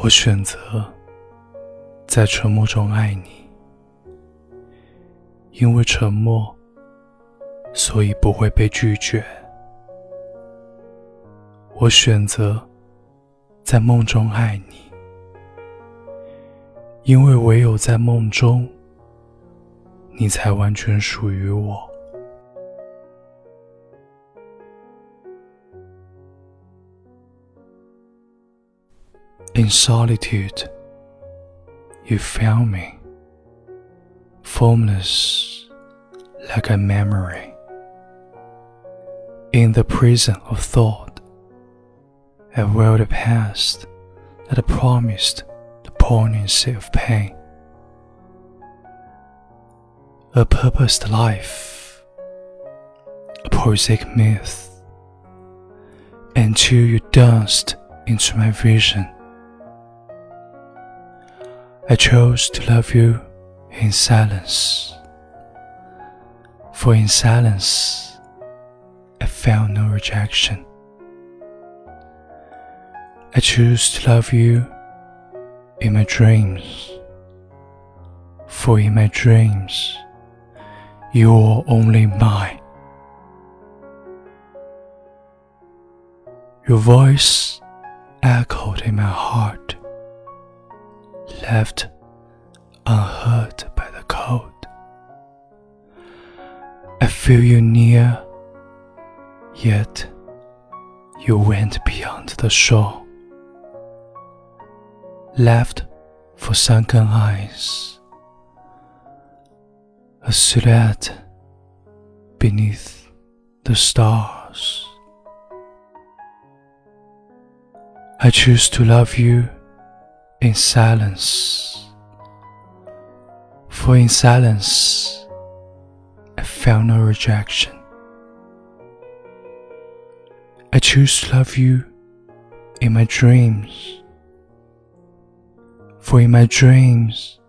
我选择在沉默中爱你，因为沉默，所以不会被拒绝。我选择在梦中爱你，因为唯有在梦中，你才完全属于我。In solitude, you found me, formless like a memory. In the prison of thought, a world past that promised the poignancy of pain. A purposed life, a poetic myth, until you danced into my vision I chose to love you in silence, for in silence I felt no rejection. I choose to love you in my dreams, for in my dreams you are only mine. Your voice echoed in my heart left unhurt by the cold. I feel you near, yet you went beyond the shore, left for sunken eyes, a silhouette beneath the stars. I choose to love you in silence. For in silence, I felt no rejection. I choose to love you in my dreams. For in my dreams,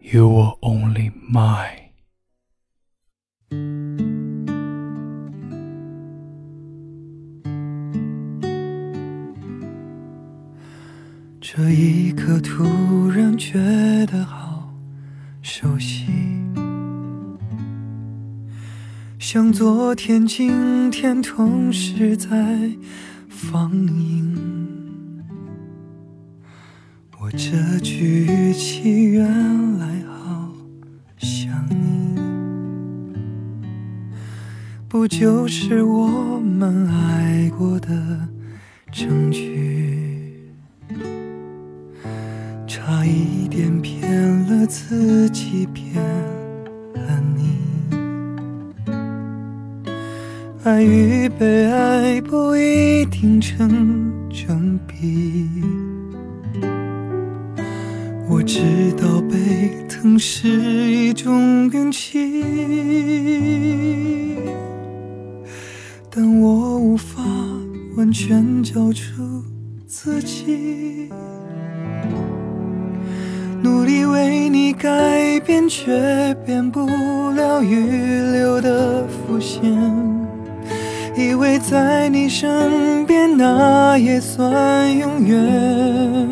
you were only mine. 这一刻突然觉得好熟悉，像昨天、今天同时在放映。我这句语气原来好像你，不就是我们爱过的证据？差一点骗了自己，骗了你。爱与被爱不一定成正比。我知道被疼是一种运气，但我无法完全交出自己。努力为你改变，却变不了预留的伏线。以为在你身边，那也算永远。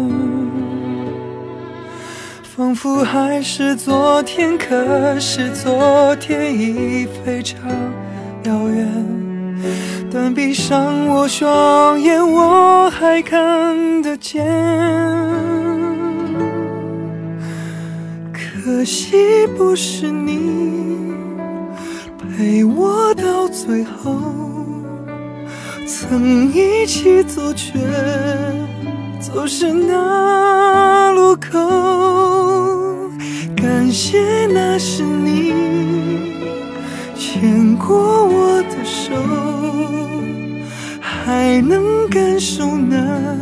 仿佛还是昨天，可是昨天已非常遥远。但闭上我双眼，我还看得见。可惜不是你陪我到最后，曾一起走却走失那路口。感谢那是你牵过我的手，还能感受那。